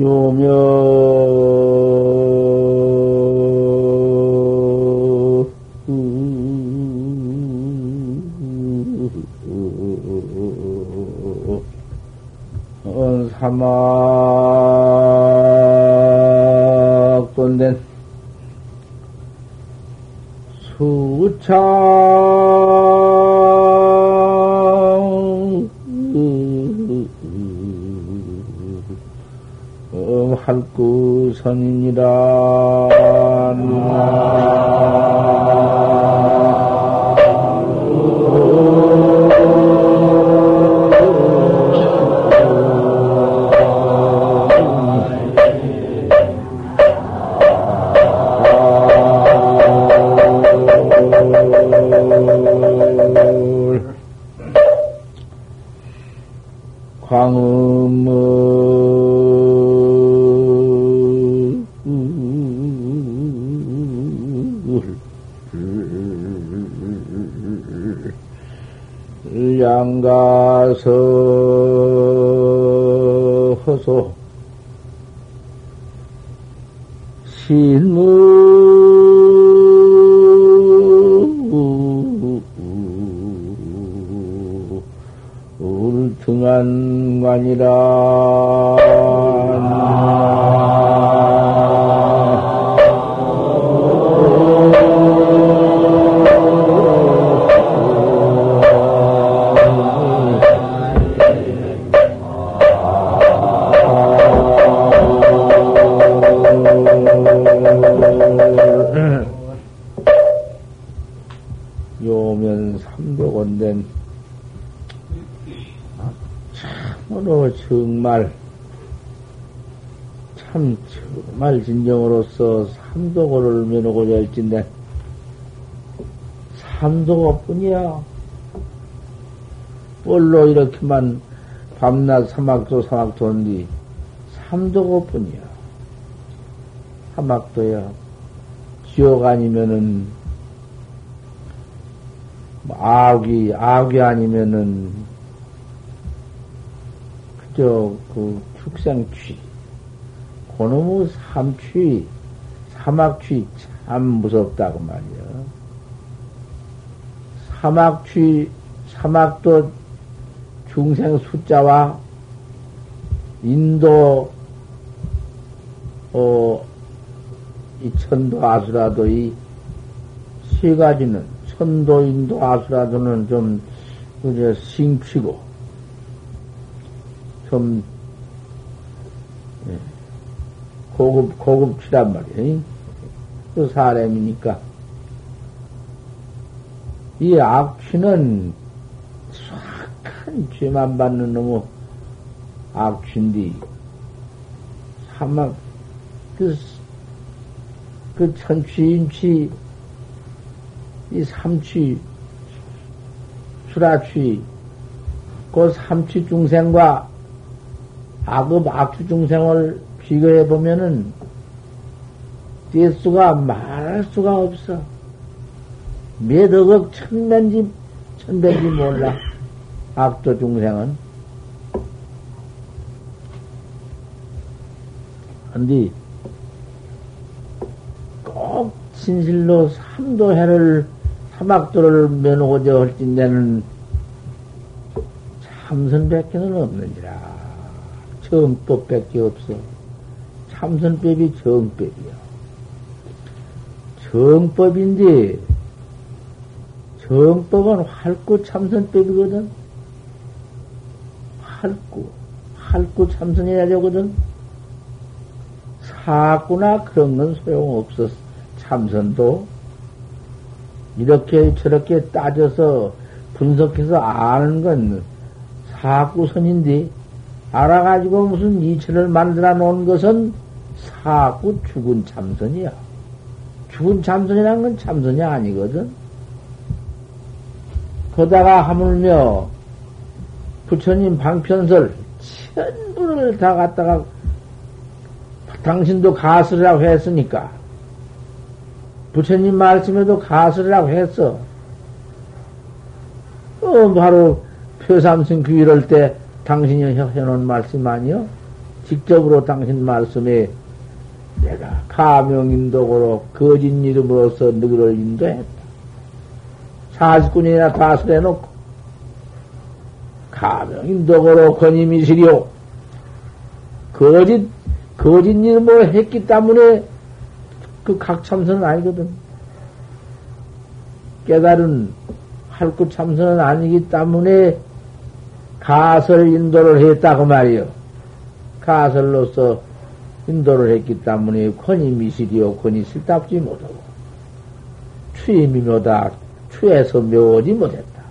요며 사막 돈된 수 창 광음을 양가서 허소 신무 울등한관이라 참으로 정말 참 정말 진정으로서 삼도고를 면하고자 할진데 삼도고뿐이야. 뻘로 이렇게만 밤낮 사막도 사막도인데 삼도고뿐이야. 사막도야. 지옥 아니면은 뭐 악이 악이 아니면은 그 저그 축생취 그놈의 삼취 사막취 참 무섭다고 말이야. 사막취 사막도 중생 숫자와 인도 어, 이 천도 아수라도 이 세 가지는 천도 인도 아수라도는 좀 그저 싱취고 좀 예, 고급 고급치란 말이에요. 그 사람이니까 이 악취는 수악한 죄만 받는 놈의 악취인데 사막 그, 그 천취인취 이 삼취 수라취 그 삼취 중생과 악업 악취 중생을 비교해 보면은 띠수가 말할 수가 없어. 몇 억억 천변지 천변지 몰라. 악도 중생은. 근데 꼭 진실로 삼도해를 사막도를 면하고자 할진대는 참선밖에는 없는지라. 정법밖에 없어. 참선법이 정법이야. 정법인데, 정법은 활구 참선법이거든. 활구, 활구 참선해야 되거든. 사구나 그런 건 소용없어. 참선도. 이렇게 저렇게 따져서 분석해서 아는 건 사구선인데, 알아가지고 무슨 이천을 만들어 놓은 것은 사구 죽은 참선이야. 죽은 참선이란 건 참선이 아니거든. 거다가 하물며 부처님 방편설 전부를 다 갖다가 당신도 가설이라고 했으니까 부처님 말씀에도 가설이라고 했어. 어, 바로 표삼승 규 이럴 때 당신이 해놓은 말씀 아니요? 직접으로 당신 말씀에 내가 가명인도고로 거짓 이름으로서 너희를 인도했다. 40군이나 다설해놓고 가명인도고로 권임이시리오 거짓 거짓 이름으로 했기 때문에 그 각참선은 아니거든. 깨달은 할구 참선은 아니기 때문에 가설 인도를 했다고 말이요. 가설로서 인도를 했기 때문에 권이 미실이요 권이 실답지 못하고 추임이 묘다 추해서 묘지 못했다.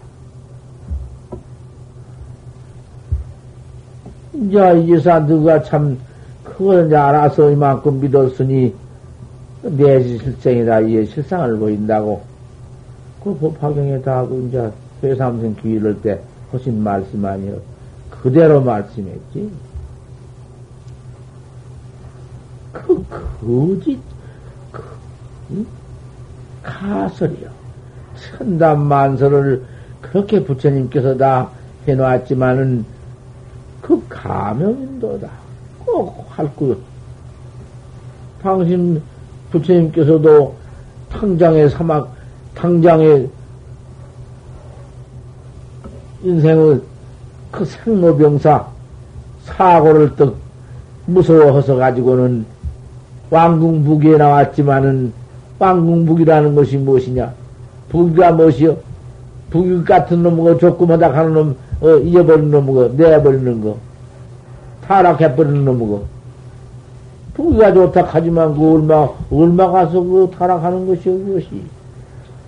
이제 이제사 너가 참 그걸 이제 알아서 이만큼 믿었으니 내 실생이다 이에 실상을 보인다고 그 법화경에 다 하고 이제 회삼생 기일을 때 하신 말씀 아니요 그대로 말씀했지. 그 거짓 그 응? 가설이요. 천담만설을 그렇게 부처님께서 다 해놓았지만은 그 가명인도다. 꼭 할구. 당신 부처님께서도 당장의 사막, 당장의 인생의 그 생로병사, 사고를 떡 무서워서 가지고는 왕궁북에 나왔지만은 왕궁북이라는 것이 무엇이냐? 북이가 무엇이요? 북이 같은 놈거 조그마다 하는 놈, 어, 잊어버리는 놈거, 내버리는 거, 타락해버리는 놈거. 북이가 좋다 하지만 그 얼마, 얼마 가서 그 타락하는 것이요, 그것이.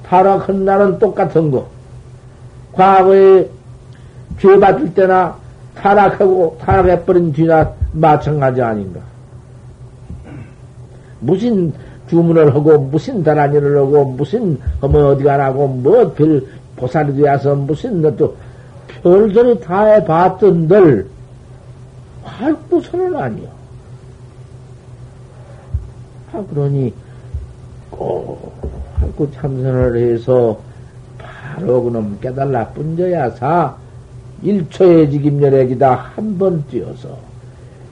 타락한 날은 똑같은 거. 과거에 죄 받을 때나 타락하고 타락해버린 뒤나 마찬가지 아닌가. 무슨 주문을 하고 무슨 다란이를 하고 무슨 뭐 어디 가 나고 뭐 별 보살이 되어서 무슨 또 별소리 다 해봤던들 활구선은 아니요. 아 그러니 꼭 활구 참선을 해서 바로 그놈 깨달라 뿐져야 사 일초의 직임열애기다 한 번 뛰어서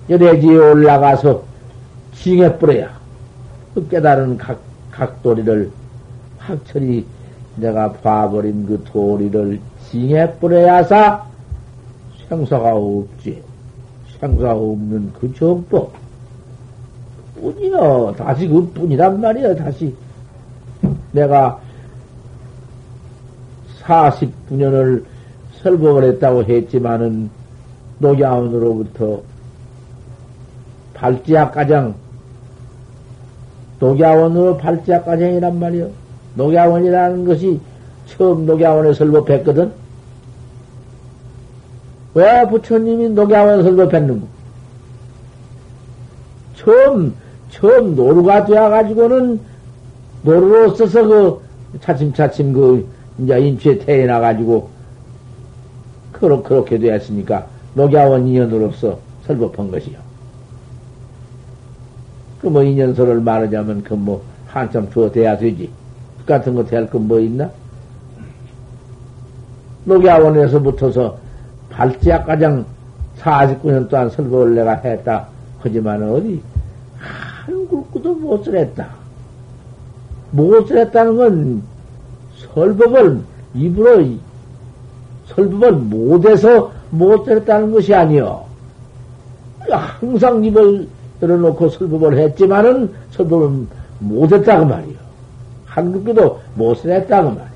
열애지에 올라가서 징해버려야 그 깨달은 각, 각 도리를 확철이 내가 봐버린 그 도리를 징해버려야사 생사가 없지. 생사 없는 그 정법. 뿐이요. 다시 그 뿐이란 말이야, 다시. 내가 49년을 설법을 했다고 했지만은 녹야원으로부터 발지학 가장 녹야원으로 발지학 가장이란 말이요. 녹야원이라는 것이 처음 녹야원에 설법했거든. 왜 부처님이 녹야원 설법했는가? 처음 처음 노루가 되어가지고는 노루로 써서 그 차츰차츰 그 이제 인취에 태어나가지고 그렇게, 그렇게 되었으니까 녹야원 인연으로서 설법한 것이요. 그 뭐 인연서를 말하자면 그 뭐 한참 주어 돼야 되지. 그 같은 거 대할 건 뭐 있나? 녹야원에서 붙어서 발지학 가장 49년 동안 설법을 내가 했다. 하지만 어디 한 굵구도 못을 했다. 못을 했다는 건 설법을 입으로 설법을 못해서 못했다는 것이 아니요. 항상 입을 들어놓고 설법을 했지만은 설법을 못했다고 말이요. 한국교도 못을 했다고 말이요.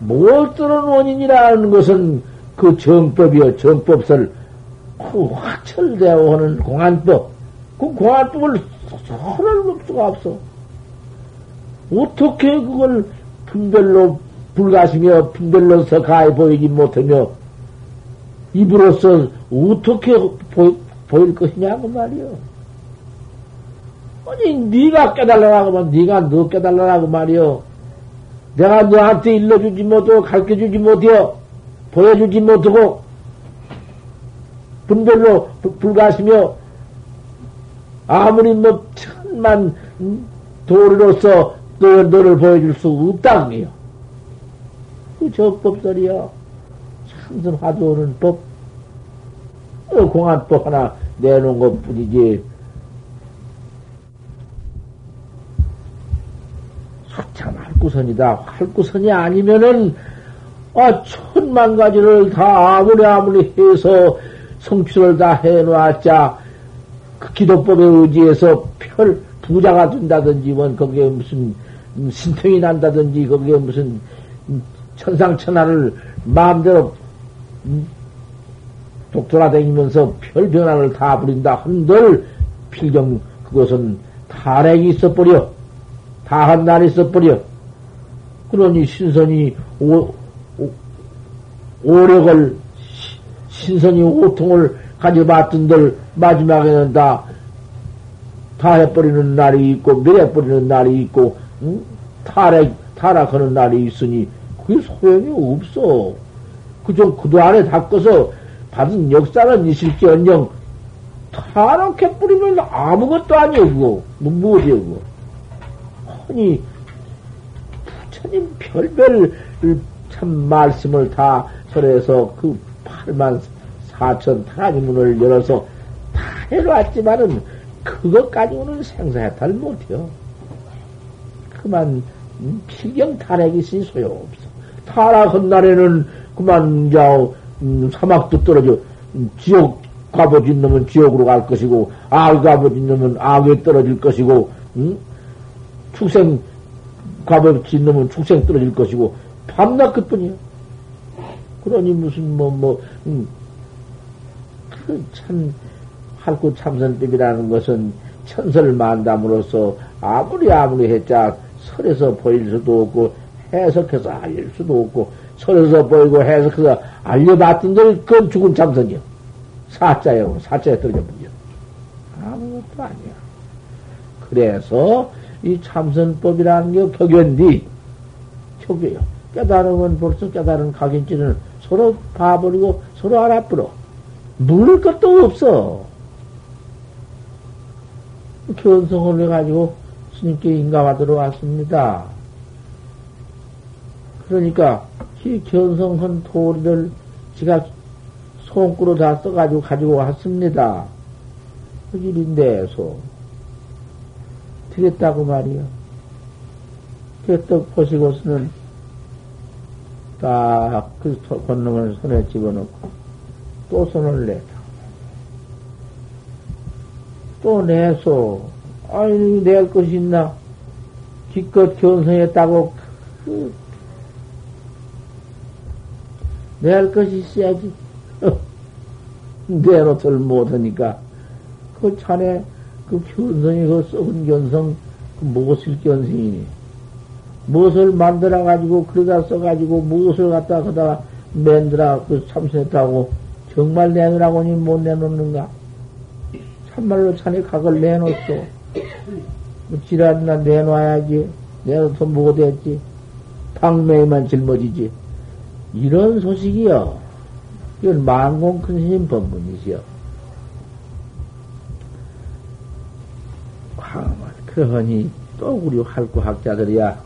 못 들은 원인이라는 것은 그 정법이요. 정법설, 그 확철되어 오는 공안법. 그 공안법을 설할 수가 없어. 어떻게 그걸 분별로 불가시며 분별로서 가해 보이지 못하며 입으로서 어떻게 보, 보일 것이냐고 말이요. 아니 네가 깨달라고 하면 네가 너 깨달라고 말이요. 내가 너한테 일러주지 못하고 가르쳐주지 못해요. 보여주지 못하고 분별로 불가시며 아무리 뭐 천만 도리로서 너, 너를 보여줄 수 없다고요. 그 적법설이야. 참선 화두오는 법. 어, 공안법 하나 내놓은 것 뿐이지. 참 활구선이다. 활구선이 아니면은, 아, 천만 가지를 다 아무리 아무리 해서 성취를 다 해놓았자, 그 기도법에 의지해서 별 부자가 된다든지, 뭐, 거기에 무슨 신통이 난다든지, 거기에 무슨 천상천하를 마음대로 독돌아다니면서 별 변화를 다 부린다 한들 필경 그것은 탈핵이 있어버려. 다한 날이 있어버려. 그러니 신선이 오, 오, 오력을, 신선이 오통을 가져봤던들 마지막에는 다, 다 해버리는 날이 있고, 멸해버리는 날이 있고, 응? 탈핵, 타락하는 날이 있으니, 그게 소용이 없어. 그좀 구두 안에 닦아서 받은 역사는 있을지언정 타락해 뿌리면 아무것도 아니오 그거 뭐 무엇이오 그거 아니 부처님 별별 참 말씀을 다 설해서 그 8만 4천 타락의 문을 열어서 다 해놓았지만은 그것 가지고는 생사해탈 못해요. 그만 필경 타락이 있으니 소용없어. 타락한 날에는 그만 이제 음, 사막도 떨어져 음, 지옥 가버진 놈은 지옥으로 갈 것이고 악 가버진 놈은 악에 떨어질 것이고 음? 축생 가버진 놈은 축생 떨어질 것이고 밤낮 그뿐이야. 그러니 무슨 뭐뭐 뭐, 음, 그참 할구 참선법이라는 것은 천설 만담으로서 아무리 아무리 했자 설에서 보일 수도 없고 해석해서 알릴 수도 없고 설에서 보이고 해석해서 알려봤던들 그건 죽은 참선이요. 사자요. 사자에 떨어져 버려. 아무것도 아니야. 그래서 이 참선법이라는 게 격연디. 격이요. 깨달으면 벌써 깨달은 각인지는 서로 봐버리고 서로 알아버려. 물을 것도 없어. 견성을 해가지고 스님께 인가받으러 왔습니다. 그러니까 이 견성한 도리를 제가 손구로 다 써가지고 가지고 왔습니다. 그 일인데서 되겠다고 말이요. 그떡 보시고서는 딱 그 건너을 손에 집어넣고 또 손을 내다. 또 내서 아니 낼 것이 있나 기껏 견성했다고 그 내할 것이 있어야지. 내놓들 못하니까. 그 자네, 그 견성이, 그 썩은 견성, 그 무엇을 견성이니? 무엇을 만들어가지고, 그러다 써가지고, 무엇을 갖다 그다가 맨들어, 그 참선했다고, 정말 내놓으라고니 못 내놓는가? 참말로 자네 각을 내놓았어. 뭐 지랄이나 내놔야지. 내놓도 못했지. 방매만 짊어지지. 이런 소식이요. 이건 만공 큰 스님 법문이지요. 광을, 그러니 또 우리 활구 학자들이야.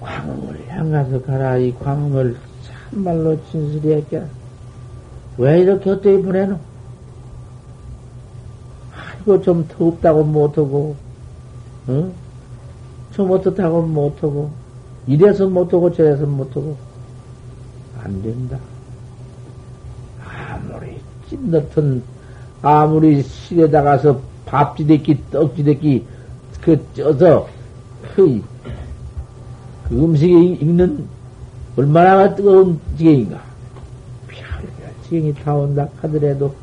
광음을 향가서 가라. 이 광음을 참말로 진실히 했게. 왜 이렇게 어떻게 보내노? 아이고, 좀 더웁다고 못하고, 응? 좀 어떻다고 못하고, 이래서 못하고 저래서 못하고 안 된다. 아무리 찐넣던 아무리 실에다 가서 밥지대기 떡지대기 그 쪄서 그, 그 음식이 익는 얼마나 뜨거운 지경인가. 지경이 타온다 하더라도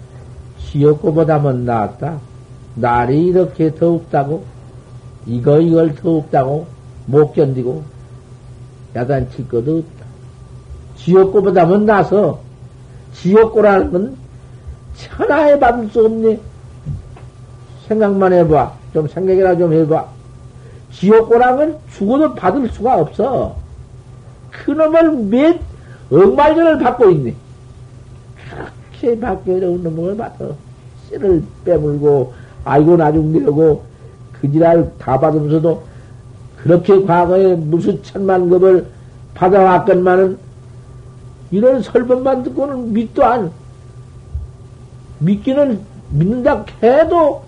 지역고보다는 낫다. 날이 이렇게 더웁다고 이거 이걸 더웁다고 못 견디고 야단칠 것도 없다. 지옥고보다는 나서 지옥고라는 건 천하에 받을 수 없네. 생각만 해봐. 좀 생각이나 좀 해봐. 지옥고랑은 죽어도 받을 수가 없어. 그놈을 몇 억만년을 받고 있네. 그렇게 받기 어려운 놈을 받아. 씨를 빼물고, 아이고 나중 내고, 그 지랄 다 받으면서도 그렇게 과거에 무슨 천만 급을 받아왔건만은 이런 설법만 듣고는 믿도 안, 믿기는, 믿는다 해도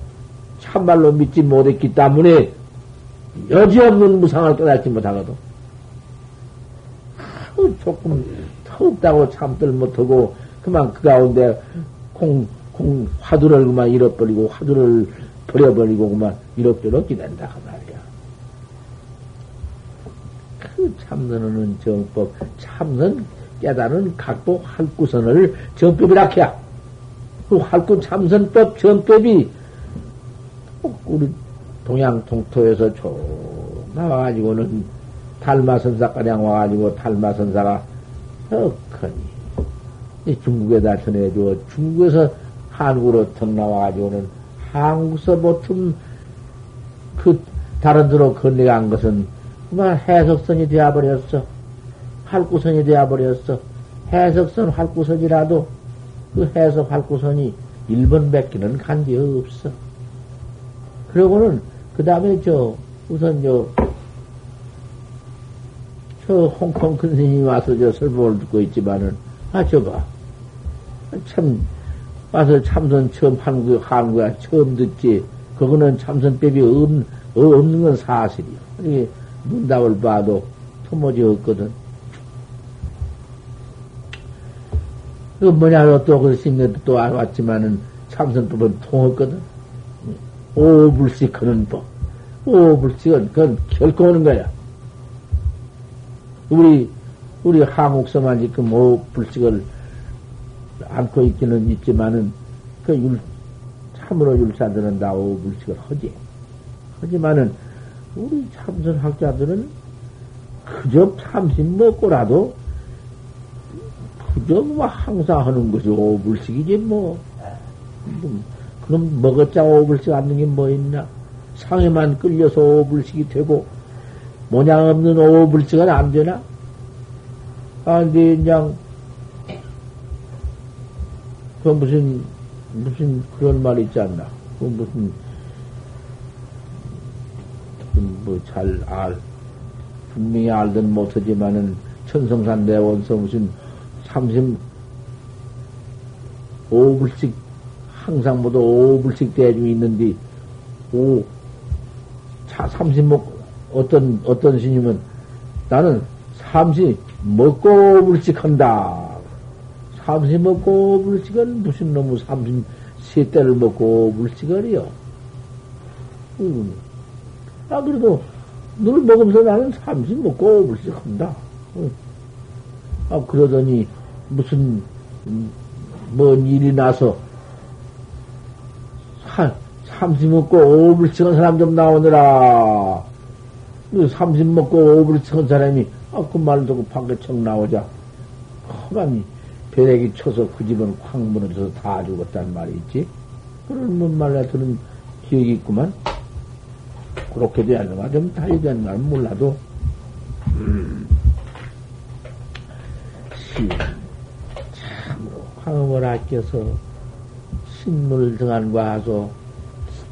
참말로 믿지 못했기 때문에 여지없는 무상을 깨닫지 못하거든. 조금 턱없다고 참들 못하고 그만 그 가운데 공, 공, 화두를 그만 잃어버리고 화두를 버려버리고 그만 이럭저럭 기댄다 그말이야. 그 참선은 정법, 참선 깨달은 각도 활구선을 정법이라 해야. 그 활구 참선법 정법이 우리 동양 동토에서 쭉 나와가지고는 달마선사가량 와가지고 달마선사가 어커니 중국에다 전해줘 중국에서 한국으로 턱 나와가지고는 한국서 보통 그 다른 데로 건너간 것은 그만 해석선이 되어버렸어. 활구선이 되어버렸어. 해석선 활구선이라도 그 해석 활구선이 1번 뺏기는 간게 없어. 그러고는 그 다음에 저 우선 저, 저 홍콩 큰 스님이 와서 저 설법을 듣고 있지만은, 아, 저봐. 참, 와서 참선 처음 하는 거야. 처음 듣지. 그거는 참선법이 없, 없는 건 사실이야. 이게 문답을 봐도 토모지 없거든. 그 뭐냐, 또, 그 스님도 또 왔지만은 참선법은 통했거든. 오불식 하는 법. 오불식은 그건 결코 오는 거야. 우리, 우리 한국서만 지금 오불식을 안고 있기는 있지만은, 그 율, 참으로 율사들은 다 오불식을 하지. 하지만은, 우리 참선학자들은 그저 삼신 먹고라도, 그저 뭐 항상 하는 것이 오불식이지 뭐. 뭐 그럼 먹었자 오불식 않는 게 뭐 있나? 상에만 끌려서 오불식이 되고, 모양 없는 오불식은 안 되나? 아, 근데 그냥, 그 무슨, 무슨 그런 말 있지 않나? 그 무슨, 뭐잘 알, 분명히 알든 못하지만은 천성산 내원서 무슨 삼심 오불식 항상 모두 오불씩 대중이 있는데, 오, 차, 삼십 먹고, 어떤, 어떤 스님은 나는 삼십 먹고 오불씩 한다. 삼십 먹고 오불씩은 무슨 놈의 삼십 세 때를 먹고 오불씩을이요. 음. 아, 그래도 늘 먹으면서 나는 삼십 먹고 오불씩 한다. 음. 아, 그러더니 무슨, 음, 뭔 일이 나서 한, 삼십 먹고 오불 찍은 사람 좀 나오느라. 삼십 먹고 오불 찍은 사람이, 아, 그 말을 듣고 밖에 척 나오자. 허감이 배렉이 쳐서 그 집은 확 무너져서 다 죽었다는 말이 있지. 그런 뭔 말을 들은 기억이 있구만. 그렇게 되었는가? 좀 달리 되는가 몰라도, 음. 시, 참으로 황음을 아껴서 신물 등한과 하소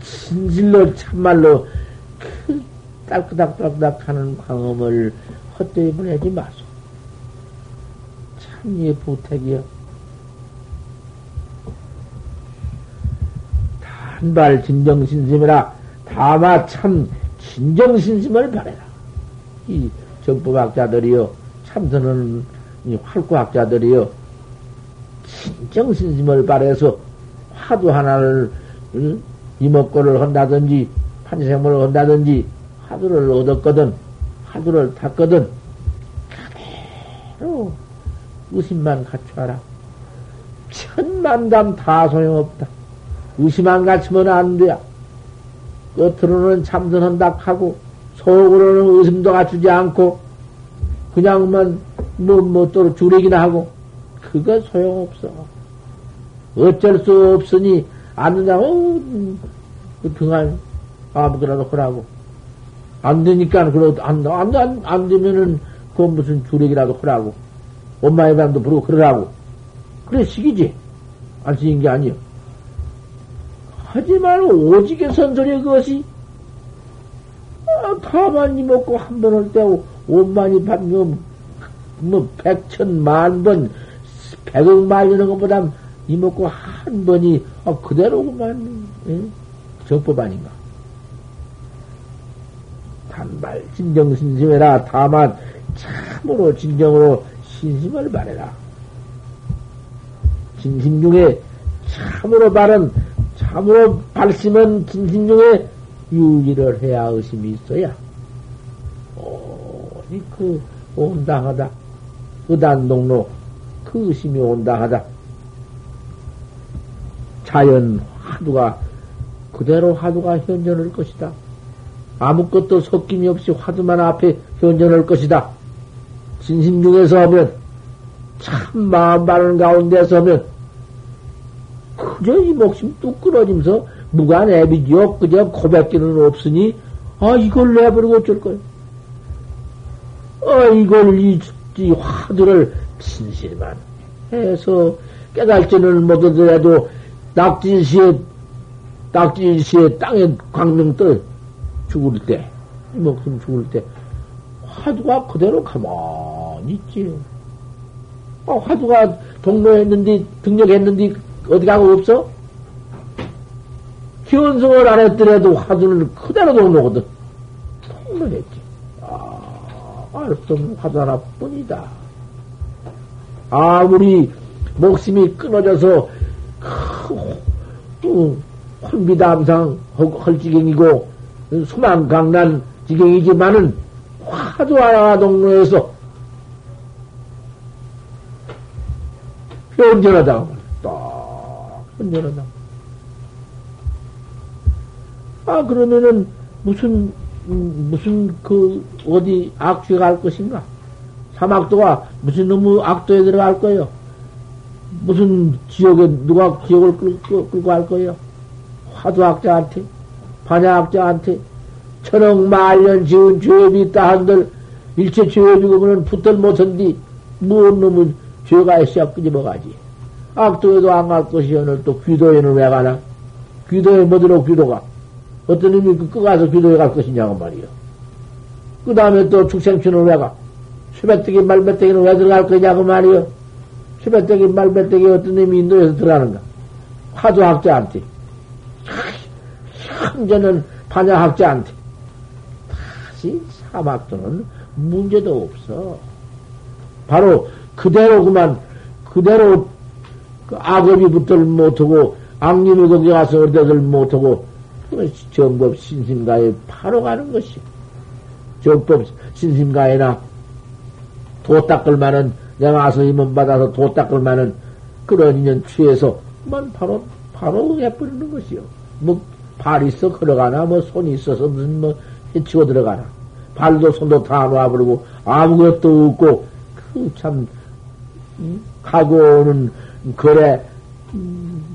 진실로 참말로 그 딸끄닥딸끄닥 하는 광음을 헛되이 보내지 마소. 참예 부택이여. 단발 진정신심이라 다마 참 진정신심을 바래라. 이 정법학자들이여 참선은 활구학자들이여 진정신심을 바래서 화두 하나를 응? 이목고를 한다든지 판생물을 한다든지 화두를 얻었거든 화두를 탔거든 그대로 의심만 갖춰라 천만담 다 소용없다 의심 안 갖추면 안 돼야 겉으로는 참선한다 하고 속으로는 의심도 갖추지 않고 그냥만 뭐뭐 또 주력이나 하고 그거 소용없어. 어쩔 수 없으니 안 된다고 어, 그 등한 아무거나도 하라고. 안 되니까 그러 안, 안, 되면은 그 무슨 주력이라도 하라고. 엄마의 밤도 부르고 그러라고. 그래 시기지. 안 시긴 게 아니요 하지만 오직의 선소리 그것이 아, 가만히 먹고 한 번 할때 옷만이 반금 뭐, 백천 만번, 백억 말리는 것보다 이 먹고 한 번이, 아, 그대로구만, 예? 정법 아닌가. 단발 진정 신심해라. 다만, 참으로 진정으로 신심을 바래라. 진심 중에 참으로 바른, 참으로 발심은 진심 중에 유지를 해야 의심이 있어야. 오니 그 온당하다. 의단 동로 그 의심이 온당하다. 자연 화두가 그대로 화두가 현존할 것이다. 아무것도 섞임이 없이 화두만 앞에 현존할 것이다. 진심 중에서 하면 참 마음 바른 가운데서 하면 그저 이 목숨 뚝 끊어지면서 무관 애비지요. 그저 고백기는 없으니 아 이걸 내버리고 어쩔 거야. 아 이걸 이, 이 화두를 진실만 해서 깨달지는 못하더라도 낙진시에 낙진시에 땅에 광명 떠 죽을 때 목숨 죽을 때 화두가 그대로 가만히 있지. 아, 화두가 동로했는데 등록했는데 어디 가고 없어? 현성을 안 했더라도 화두는 그대로 동로거든. 통로했지. 아, 알수 없는 화두 하나뿐이다. 아무리 목숨이 끊어져서 그, 혼비담상 헐지경이고 수망강난 지경이지만은 화두 하나 동로에서 현전하다. 딱 현전하다. 아 그러면은 무슨 무슨 그 어디 악취가 갈 것인가? 사막도가 무슨 너무 악도에 들어갈 거예요? 무슨 지역에 누가 기억을 끌고, 끌고 갈 거예요? 화두학자한테, 반야학자한테, 천억 만년 지은 죄업이 있다 한들, 일체 죄업이고 그는 붙들 못한디, 무슨 놈은 죄가 있어야 끄집어가지. 악도에도 안갈 것이 오늘 또 귀도에는 왜 가나? 귀도에 뭐들어 귀도가? 어떤 놈이 그 가서 귀도에 갈 것이냐고 말이요. 그 다음에 또 축생춘은 왜 가? 수배뜨기 말배뜨기는 왜 들어갈 거냐고 말이요. 수배뜨기 말배뜨기 어떤 놈이 인도에서 들어가는가? 화두 학자한테. 현재는 반야 학자한테. 다시 사막도는 문제도 없어. 바로 그대로 그만, 그대로 그 악업이 붙들 못하고, 악님이 거기 가서 어디들 못하고, 정법 신심가에 바로 가는 것이. 정법 신심가에나 도 닦을 만한, 내가 와서 임원 받아서 도 닦을 만한 그런 인연 취해서, 만 바로, 바로 응해버리는 것이요. 뭐, 발 있어 걸어가나, 뭐, 손이 있어서 무슨 뭐, 해치고 들어가나. 발도 손도 다 놔버리고, 아무것도 없고, 그 참, 가고는 거래,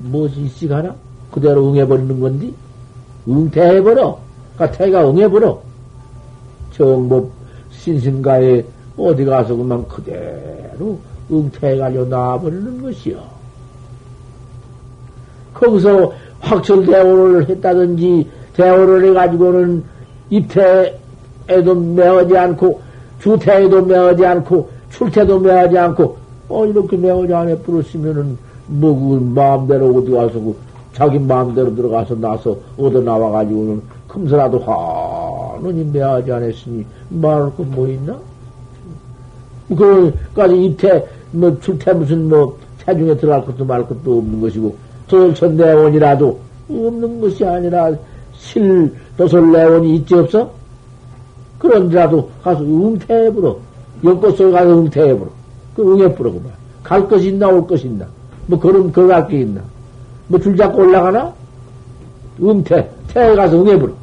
무엇이 있시가나? 그대로 응해버리는 건디? 응태해버려. 그러니까 태가 응해버려. 정법 신신가에 어디 가서 그만 그대로 응태해가려 나와버리는 것이요. 거기서 확철 대오를 했다든지, 대오를 해가지고는 입태에도 매어지 않고, 주태에도 매어지 않고, 출태도 매하지 않고, 어, 이렇게 매어지 안에 부르시면은, 뭐, 그, 마음대로 어디 가서, 그, 자기 마음대로 들어가서 나서 얻어 나와가지고는 금서라도 환원히 매하지 않았으니, 말할 거 뭐 있나? 그까지 입태, 뭐, 출태 무슨 뭐, 태중에 들어갈 것도 말 것도 없는 것이고, 도설천대원이라도 없는 것이 아니라, 실, 도설내원이 있지 없어? 그런데라도 가서 응태해버려. 연꽃 속에 가서 응태해버려. 그 응해버려, 그만. 갈 것이 있나, 올 것이 있나. 뭐, 걸음, 걸어갈 게 있나. 뭐, 줄 잡고 올라가나? 응태. 태에 가서 응해버려.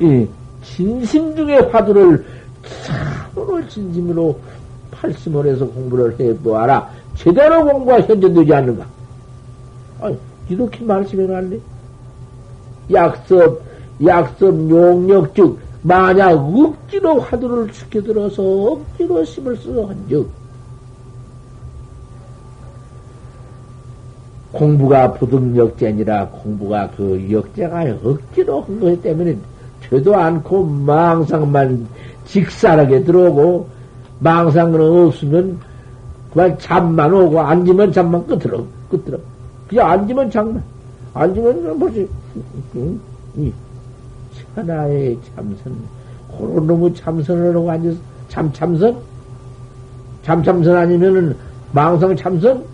이 진심 중에 화두를 참으로 진심으로 팔심을 해서 공부를 해보아라. 제대로 공부가 현재되지 않는가? 아 이렇게 말씀해 놨네. 약섭, 약섭 용력 즉, 만약 억지로 화두를 시켜들어서 억지로 심을 쓰어 한 즉, 공부가 부득역제니라 공부가 그 역제가 억지로 한 거기 때문에 되도 않고 망상만 직사하게 들어오고 망상은 없으면 그만 잠만 오고 앉으면 잠만 끄들어 끄들어 그냥 앉으면 잠만 앉으면 뭐지 천하의 참선 그런 놈의 참선을 하고 앉아서 참 참선 참참선 아니면은 망상 참선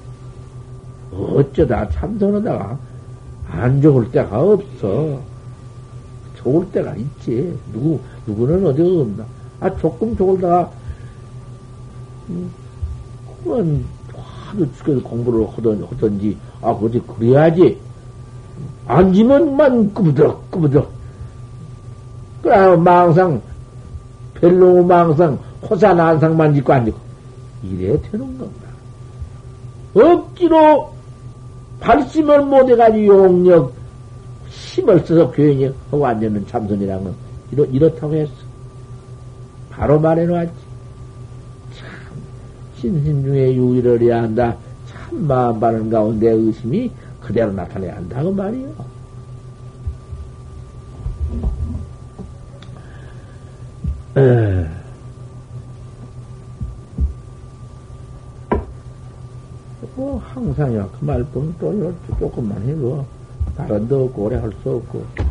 어쩌다 참선하다가 안 좋을 때가 없어. 좋을 때가 있지. 누구, 누구는 어디가 없나. 아, 조금 좋을다가, 음, 그건 하도 죽여서 공부를 하던, 하던지, 아, 어디 그래야지. 앉으면만 꾸부드럭, 꾸부드럭. 그래, 망상, 별로 망상, 호산안상만 짓고 앉고. 이래 되는 건가. 억지로 발심을 못해가지고 용력, 힘을 써서 교행이 하고 앉는 참선이라는 건 이렇, 이렇다고 했어. 바로 말해놓았지. 참, 신신 중에 유의를 해야 한다. 참 마음 바른 가운데 의심이 그대로 나타내야 한다고 말이요. 에. 뭐, 항상이야. 그 말뿐 또, 조금만 해도, 다른 데 없고, 오래 할 수 없고.